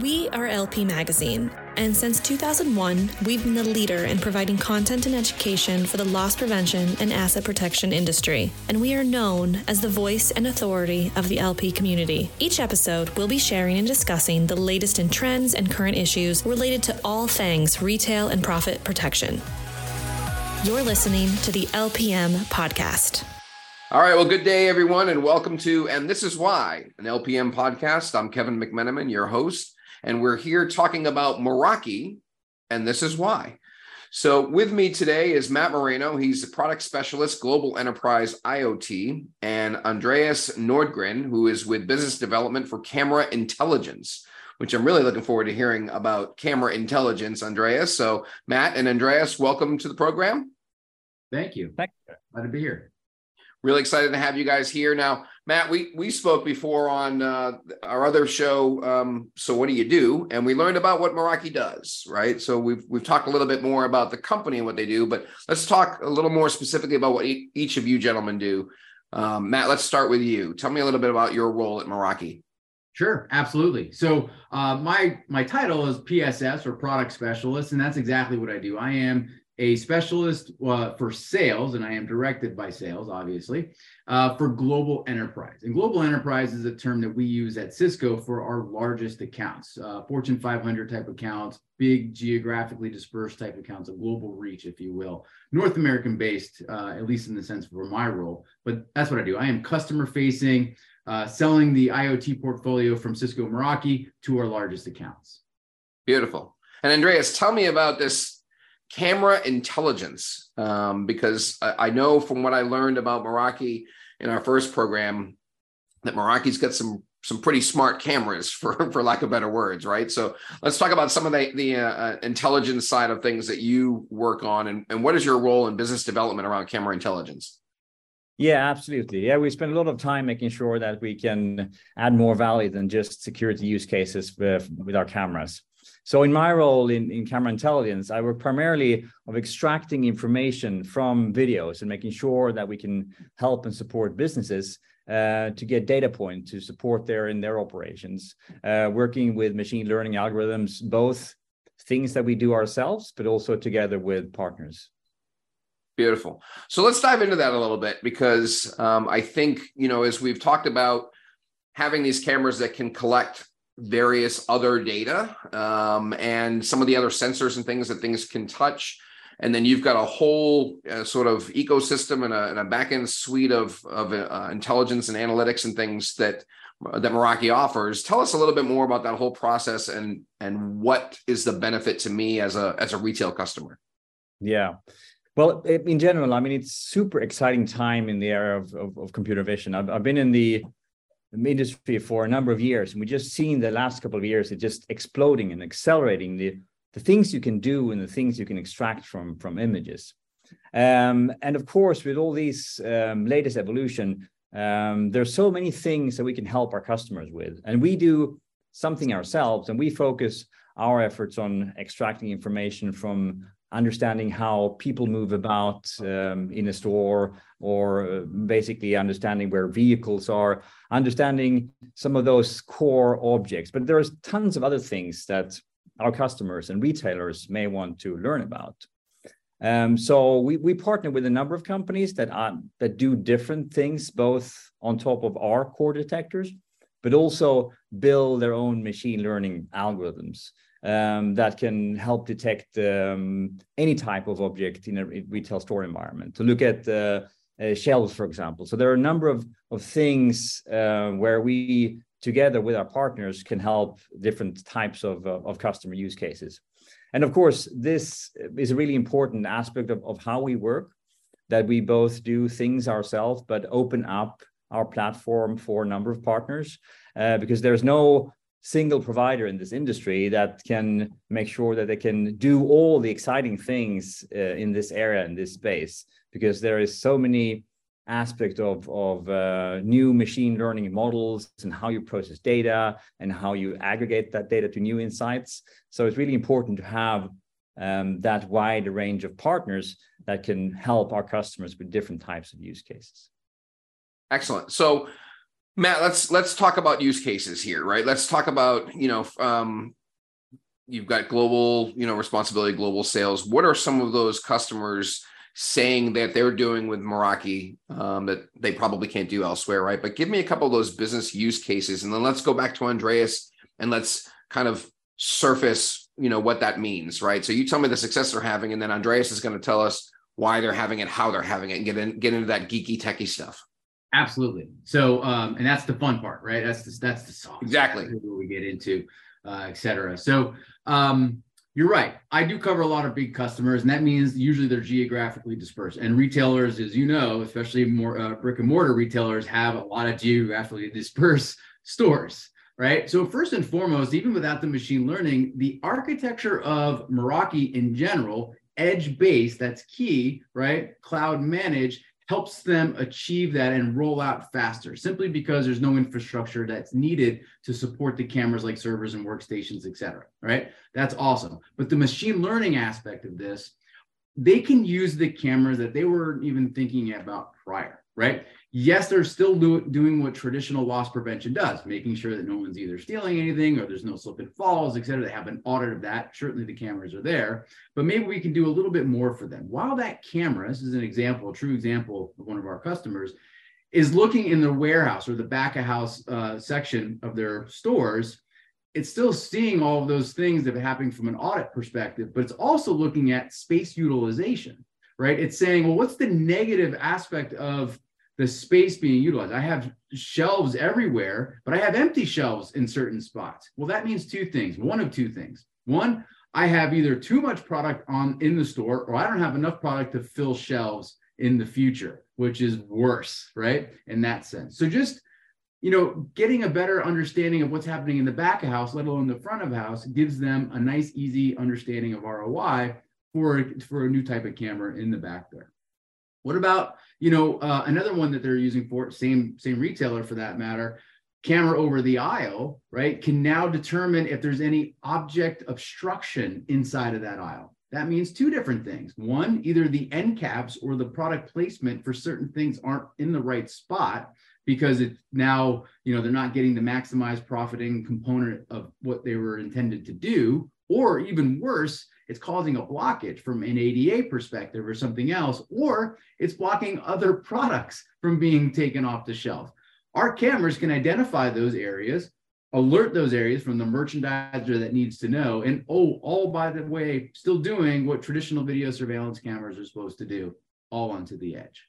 We are LP Magazine, and since 2001, we've been the leader in providing content and education for the loss prevention and asset protection industry, and we are known as the voice and authority of the LP community. Each episode, we'll be sharing and discussing the latest in trends and current issues related to all things retail and profit protection. You're listening to the LPM podcast. All right. Well, good day, everyone, and welcome to And This Is Why, an LPM podcast. I'm Kevin McMenimen, your host and we're here talking about Meraki, and this is why. So, with me today is Matt Moreno. He's a product specialist, global enterprise IoT, and Andreas Nordgren, who is with business development for Camera Intelligence, which I'm really looking forward to hearing about Camera Intelligence, Andreas. So, Matt and Andreas, welcome to the program. Thank you. Thank you. Glad to be here. Really excited to have you guys here. Now, Matt, we we spoke before on uh, our other show. Um, so, what do you do? And we learned about what Meraki does, right? So we've we've talked a little bit more about the company and what they do, but let's talk a little more specifically about what e- each of you gentlemen do. Um, Matt, let's start with you. Tell me a little bit about your role at Meraki. Sure, absolutely. So uh, my my title is PSS or product specialist, and that's exactly what I do. I am a specialist uh, for sales, and I am directed by sales, obviously, uh, for global enterprise. And global enterprise is a term that we use at Cisco for our largest accounts, uh, Fortune 500 type accounts, big geographically dispersed type accounts, a global reach, if you will, North American based, uh, at least in the sense for my role. But that's what I do. I am customer facing, uh, selling the IoT portfolio from Cisco Meraki to our largest accounts. Beautiful. And Andreas, tell me about this camera intelligence um, because I, I, know from what I learned about Meraki in our first program that Meraki's got some some pretty smart cameras for for lack of better words right? So let's talk about some of the the uh, uh, intelligence side of things that you work on and, and what is your role in business development around camera intelligence? Yeah absolutely. Yeah we spend a lot of time making sure that we can add more value than just security use cases with, with our cameras so in my role in, in camera intelligence, I work primarily of extracting information from videos and making sure that we can help and support businesses uh, to get data point to support their in their operations. Uh, working with machine learning algorithms, both things that we do ourselves, but also together with partners. Beautiful. So let's dive into that a little bit because um, I think you know as we've talked about having these cameras that can collect various other data um, and some of the other sensors and things that things can touch. And then you've got a whole uh, sort of ecosystem and a, and a backend suite of, of uh, intelligence and analytics and things that that Meraki offers. Tell us a little bit more about that whole process and and what is the benefit to me as a as a retail customer. Yeah. Well, in general, I mean, it's super exciting time in the era of, of, of computer vision. I've, I've been in the industry for a number of years, and we just seen the last couple of years it just exploding and accelerating the the things you can do and the things you can extract from from images. Um, and of course, with all these um, latest evolution, um, there's so many things that we can help our customers with, and we do something ourselves, and we focus our efforts on extracting information from understanding how people move about um, in a store or uh, basically understanding where vehicles are understanding some of those core objects. But there's tons of other things that our customers and retailers may want to learn about. Um, so we, we partner with a number of companies that are, that do different things both on top of our core detectors but also build their own machine learning algorithms um, that can help detect um, any type of object in a retail store environment. To look at uh, uh, shelves, for example. So there are a number of of things uh, where we together with our partners can help different types of uh, of customer use cases. And of course, this is a really important aspect of, of how we work. That we both do things ourselves, but open up our platform for a number of partners uh, because there's no single provider in this industry that can make sure that they can do all the exciting things uh, in this area in this space because there is so many aspects of, of uh, new machine learning models and how you process data and how you aggregate that data to new insights. So it's really important to have um, that wide range of partners that can help our customers with different types of use cases. Excellent. So Matt, let's let's talk about use cases here, right? Let's talk about you know um, you've got global you know responsibility, global sales. What are some of those customers saying that they're doing with Meraki um, that they probably can't do elsewhere, right? But give me a couple of those business use cases, and then let's go back to Andreas and let's kind of surface you know what that means, right? So you tell me the success they're having, and then Andreas is going to tell us why they're having it, how they're having it, and get in, get into that geeky techie stuff. Absolutely. So, um, and that's the fun part, right? That's the, that's the sauce. Exactly. What we get into, uh, et cetera. So, um, you're right. I do cover a lot of big customers, and that means usually they're geographically dispersed. And retailers, as you know, especially more uh, brick and mortar retailers, have a lot of geographically dispersed stores, right? So first and foremost, even without the machine learning, the architecture of Meraki in general, edge based, that's key, right? Cloud managed helps them achieve that and roll out faster simply because there's no infrastructure that's needed to support the cameras like servers and workstations et cetera right? That's awesome. But the machine learning aspect of this they can use the cameras that they weren't even thinking about prior right yes, they're still do, doing what traditional loss prevention does, making sure that no one's either stealing anything or there's no slip and falls, et cetera. They have an audit of that. Certainly the cameras are there, but maybe we can do a little bit more for them. While that camera, this is an example, a true example of one of our customers, is looking in the warehouse or the back of house uh, section of their stores, it's still seeing all of those things that are happening from an audit perspective, but it's also looking at space utilization, right? It's saying, well, what's the negative aspect of the space being utilized. I have shelves everywhere, but I have empty shelves in certain spots. Well, that means two things. One of two things. One, I have either too much product on in the store or I don't have enough product to fill shelves in the future, which is worse, right? In that sense. So just you know, getting a better understanding of what's happening in the back of house, let alone the front of house, gives them a nice, easy understanding of ROI for, for a new type of camera in the back there. What about you know uh, another one that they're using for same same retailer for that matter? Camera over the aisle, right, can now determine if there's any object obstruction inside of that aisle. That means two different things. One, either the end caps or the product placement for certain things aren't in the right spot because it's now, you know, they're not getting the maximized profiting component of what they were intended to do. Or even worse, it's causing a blockage from an ADA perspective or something else, or it's blocking other products from being taken off the shelf. Our cameras can identify those areas, alert those areas from the merchandiser that needs to know, and oh, all by the way, still doing what traditional video surveillance cameras are supposed to do, all onto the edge.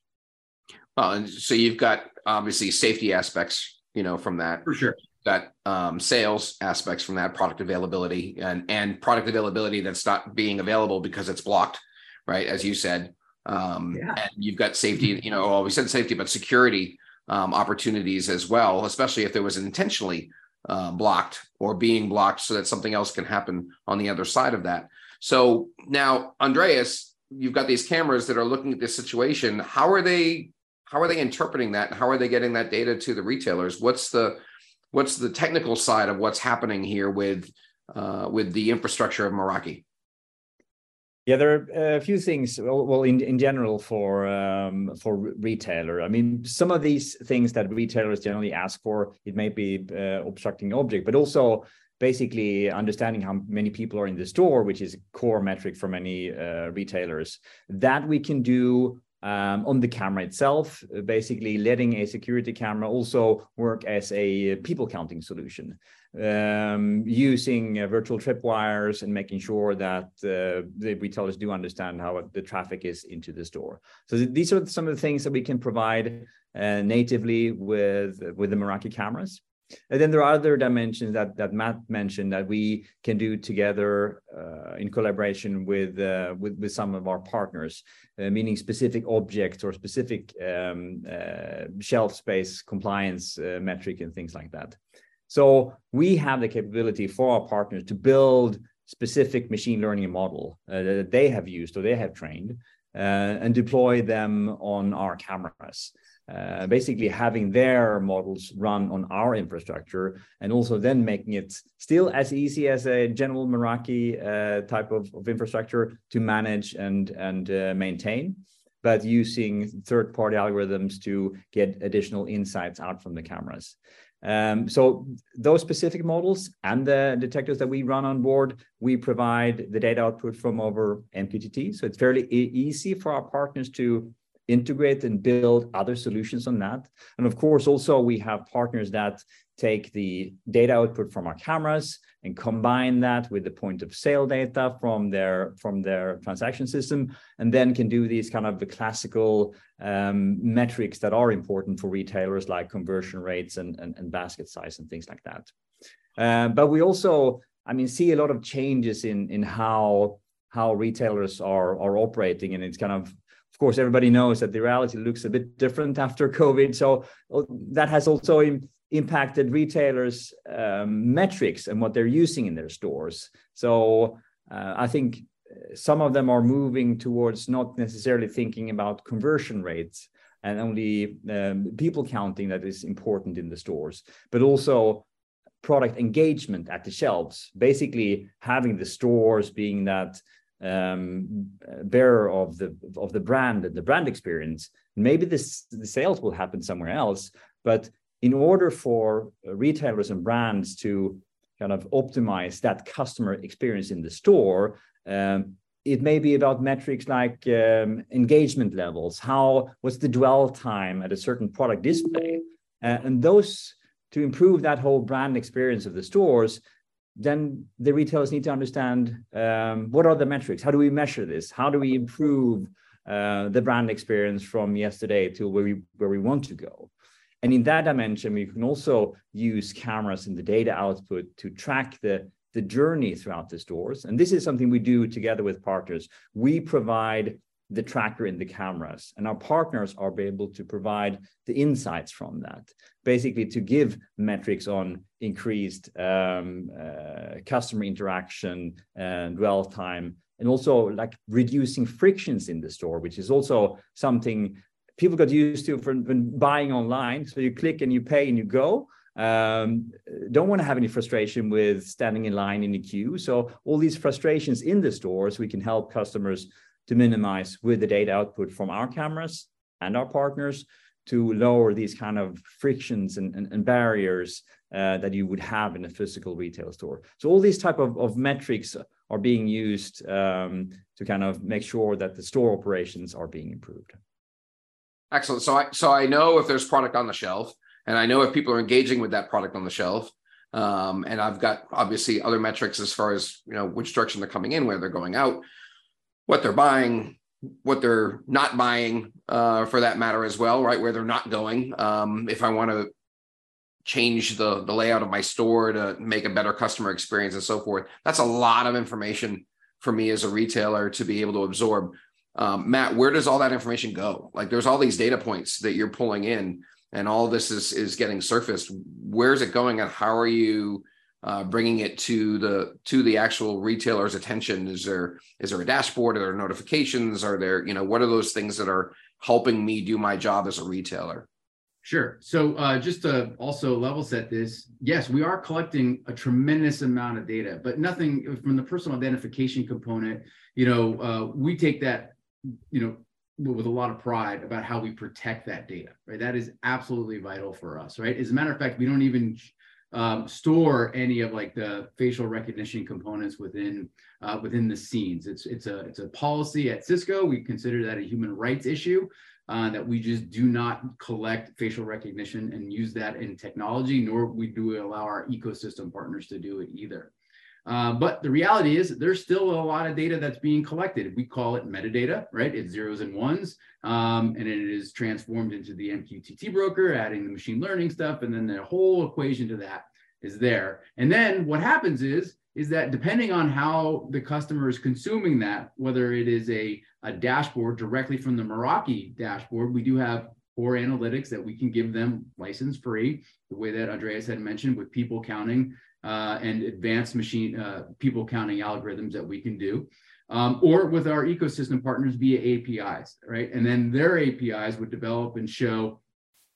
Well, and so you've got obviously safety aspects, you know, from that. For sure got um, sales aspects from that product availability and and product availability that's not being available because it's blocked, right? As you said, um, yeah. and you've got safety. You know, well, we said safety, but security um, opportunities as well, especially if there was intentionally uh, blocked or being blocked, so that something else can happen on the other side of that. So now, Andreas, you've got these cameras that are looking at this situation. How are they? How are they interpreting that? How are they getting that data to the retailers? What's the what's the technical side of what's happening here with uh, with the infrastructure of Meraki? Yeah, there are a few things. Well, in in general for um, for retailer, I mean, some of these things that retailers generally ask for, it may be uh, obstructing object, but also basically understanding how many people are in the store, which is a core metric for many uh, retailers. That we can do um, on the camera itself, basically letting a security camera also work as a people counting solution, um, using uh, virtual tripwires and making sure that uh, the retailers do understand how the traffic is into the store. So th- these are some of the things that we can provide uh, natively with with the Meraki cameras. And then there are other dimensions that, that Matt mentioned that we can do together uh, in collaboration with, uh, with, with some of our partners, uh, meaning specific objects or specific um, uh, shelf space compliance uh, metric and things like that. So we have the capability for our partners to build specific machine learning model uh, that they have used or they have trained and deploy them on our cameras uh, basically having their models run on our infrastructure and also then making it still as easy as a general Meraki uh, type of, of, infrastructure to manage and, and uh, maintain, but using third party algorithms to get additional insights out from the cameras. Um, so those specific models and the detectors that we run on board, we provide the data output from over MQTT. So it's fairly e- easy for our partners to integrate and build other solutions on that. And of course, also we have partners that take the data output from our cameras and combine that with the point of sale data from their from their transaction system and then can do these kind of the classical um, metrics that are important for retailers like conversion rates and, and, and basket size and things like that uh, but we also i mean see a lot of changes in in how how retailers are are operating and it's kind of of course, everybody knows that the reality looks a bit different after COVID. So uh, that has also impacted retailers' um, metrics and what they're using in their stores. So uh, I think uh, some of them are moving towards not necessarily thinking about conversion rates and only um, people counting that is important in the stores, but also product engagement at the shelves. Basically, having the stores being that um, bearer of the of the brand and the brand experience. Maybe this the sales will happen somewhere else, but in order for retailers and brands to kind of optimize that customer experience in the store, um, it may be about metrics like um, engagement levels, how what's the dwell time at a certain product display, uh, and those to improve that whole brand experience of the stores. Then the retailers need to understand um, what are the metrics? How do we measure this? How do we improve uh, the brand experience from yesterday to where we where we want to go? And in that dimension, we can also use cameras in the data output to track the, the journey throughout the stores. And this is something we do together with partners. We provide the tracker in the cameras, and our partners are able to provide the insights from that, basically to give metrics on increased um, uh, customer interaction and dwell time, and also like reducing frictions in the store, which is also something people got used to from buying online. So you click and you pay and you go. Um, don't want to have any frustration with standing in line in the queue. So all these frustrations in the stores, we can help customers to minimize with the data output from our cameras and our partners to lower these kind of frictions and, and, and barriers uh, that you would have in a physical retail store. So all these type of, of metrics are being used um, to kind of make sure that the store operations are being improved. Excellent. So I so I know if there's product on the shelf, and I know if people are engaging with that product on the shelf. Um, and I've got obviously other metrics as far as you know which direction they're coming in, where they're going out, what they're buying, what they're not buying, uh, for that matter as well, right? Where they're not going. Um, if I want to change the the layout of my store to make a better customer experience and so forth, that's a lot of information for me as a retailer to be able to absorb. Um, Matt, where does all that information go? Like, there's all these data points that you're pulling in, and all this is is getting surfaced. Where's it going, and how are you uh, bringing it to the to the actual retailer's attention? Is there is there a dashboard? Are there notifications? Are there you know what are those things that are helping me do my job as a retailer? Sure. So uh, just to also level set this, yes, we are collecting a tremendous amount of data, but nothing from the personal identification component. You know, uh, we take that you know, with a lot of pride about how we protect that data, right? That is absolutely vital for us, right? As a matter of fact, we don't even um, store any of like the facial recognition components within uh, within the scenes. It's it's a it's a policy at Cisco. We consider that a human rights issue. Uh, that we just do not collect facial recognition and use that in technology, nor we do allow our ecosystem partners to do it either. Uh, but the reality is there's still a lot of data that's being collected. We call it metadata, right? It's zeros and ones, um, and it is transformed into the MQTT broker, adding the machine learning stuff, and then the whole equation to that is there. And then what happens is is that depending on how the customer is consuming that, whether it is a, a dashboard directly from the Meraki dashboard, we do have core analytics that we can give them license free, the way that Andreas had mentioned with people counting uh, and advanced machine uh, people counting algorithms that we can do, um, or with our ecosystem partners via APIs, right? And then their APIs would develop and show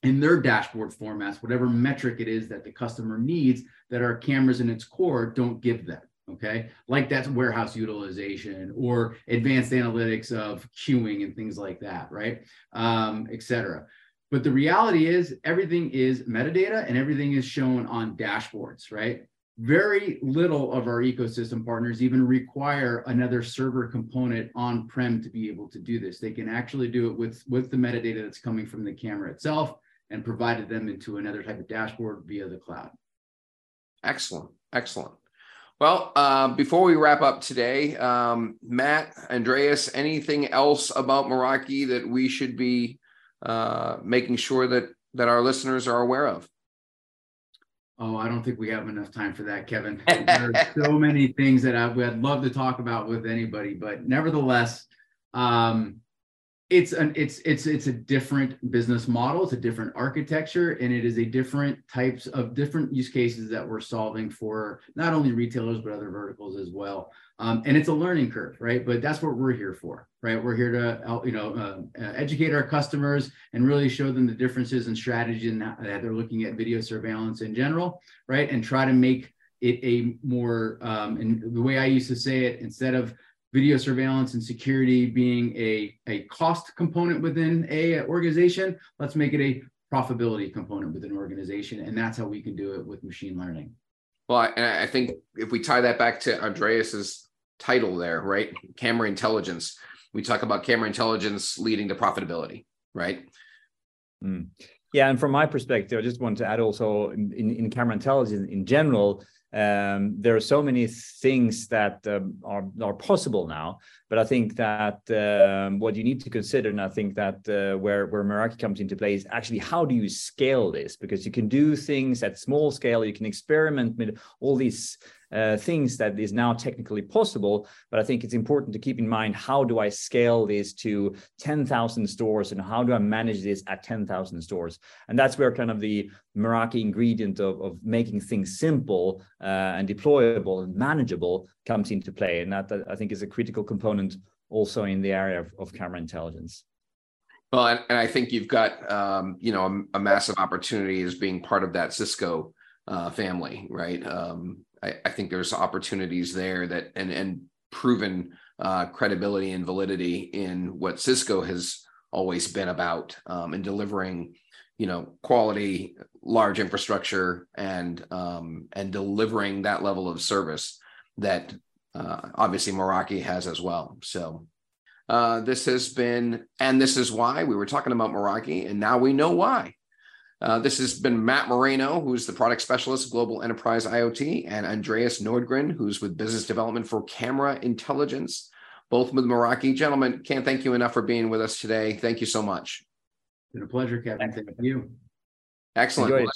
in their dashboard formats whatever metric it is that the customer needs that our cameras in its core don't give them. Okay. Like that's warehouse utilization or advanced analytics of queuing and things like that, right? Um, et cetera. But the reality is everything is metadata and everything is shown on dashboards, right? Very little of our ecosystem partners even require another server component on-prem to be able to do this. They can actually do it with, with the metadata that's coming from the camera itself and provided them into another type of dashboard via the cloud. Excellent. Excellent. Well, uh, before we wrap up today, um, Matt, Andreas, anything else about Meraki that we should be uh, making sure that that our listeners are aware of? Oh, I don't think we have enough time for that, Kevin. there are so many things that I would love to talk about with anybody, but nevertheless, um, it's an it's it's it's a different business model. It's a different architecture and it is a different types of different use cases that we're solving for not only retailers but other verticals as well. Um, and it's a learning curve right? But that's what we're here for right? We're here to you know uh, uh, educate our customers and really show them the differences and strategies that they're looking at video surveillance in general right? And try to make it a more um, and the way i used to say it instead of video surveillance and security being a, a cost component within a organization, let's make it a profitability component within an organization. And that's how we can do it with machine learning. Well, and I think if we tie that back to Andreas's title there, right? Camera intelligence. We talk about camera intelligence leading to profitability, right? Mm. Yeah, and from my perspective, I just want to add also in, in, in camera intelligence in general, um, there are so many things that um, are are possible now. But I think that um, what you need to consider, and I think that uh, where where Meraki comes into play is actually how do you scale this? Because you can do things at small scale, you can experiment with all these uh, things that is now technically possible. But I think it's important to keep in mind how do I scale this to 10,000 stores and how do I manage this at 10,000 stores? And that's where kind of the Meraki ingredient of, of making things simple uh, and deployable and manageable comes into play. And that, I think is a critical component also in the area of, of camera intelligence. Well, and, and I think you've got um, you know a, a, massive opportunity as being part of that Cisco uh, family, right? Um, I, I, think there's opportunities there that and and proven uh, credibility and validity in what Cisco has always been about um, in delivering, you know, quality large infrastructure and um, and delivering that level of service that uh, obviously Meraki has as well. So uh, this has been, and this is why we were talking about Meraki, and now we know why. Uh, this has been Matt Moreno, who's the product specialist, Global Enterprise IoT, and Andreas Nordgren, who's with business development for Camera Intelligence, both with Meraki. Gentlemen, can't thank you enough for being with us today. Thank you so much. It's been a pleasure, Kevin. Thank you. Excellent.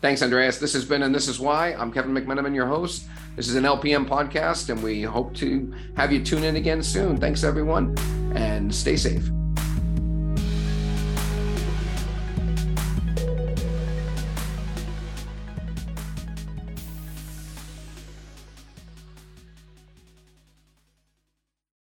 Thanks, Andreas. This has been And This Is Why. I'm Kevin McMenimen, your host. This is an LPM podcast, and we hope to have you tune in again soon. Thanks, everyone, and stay safe.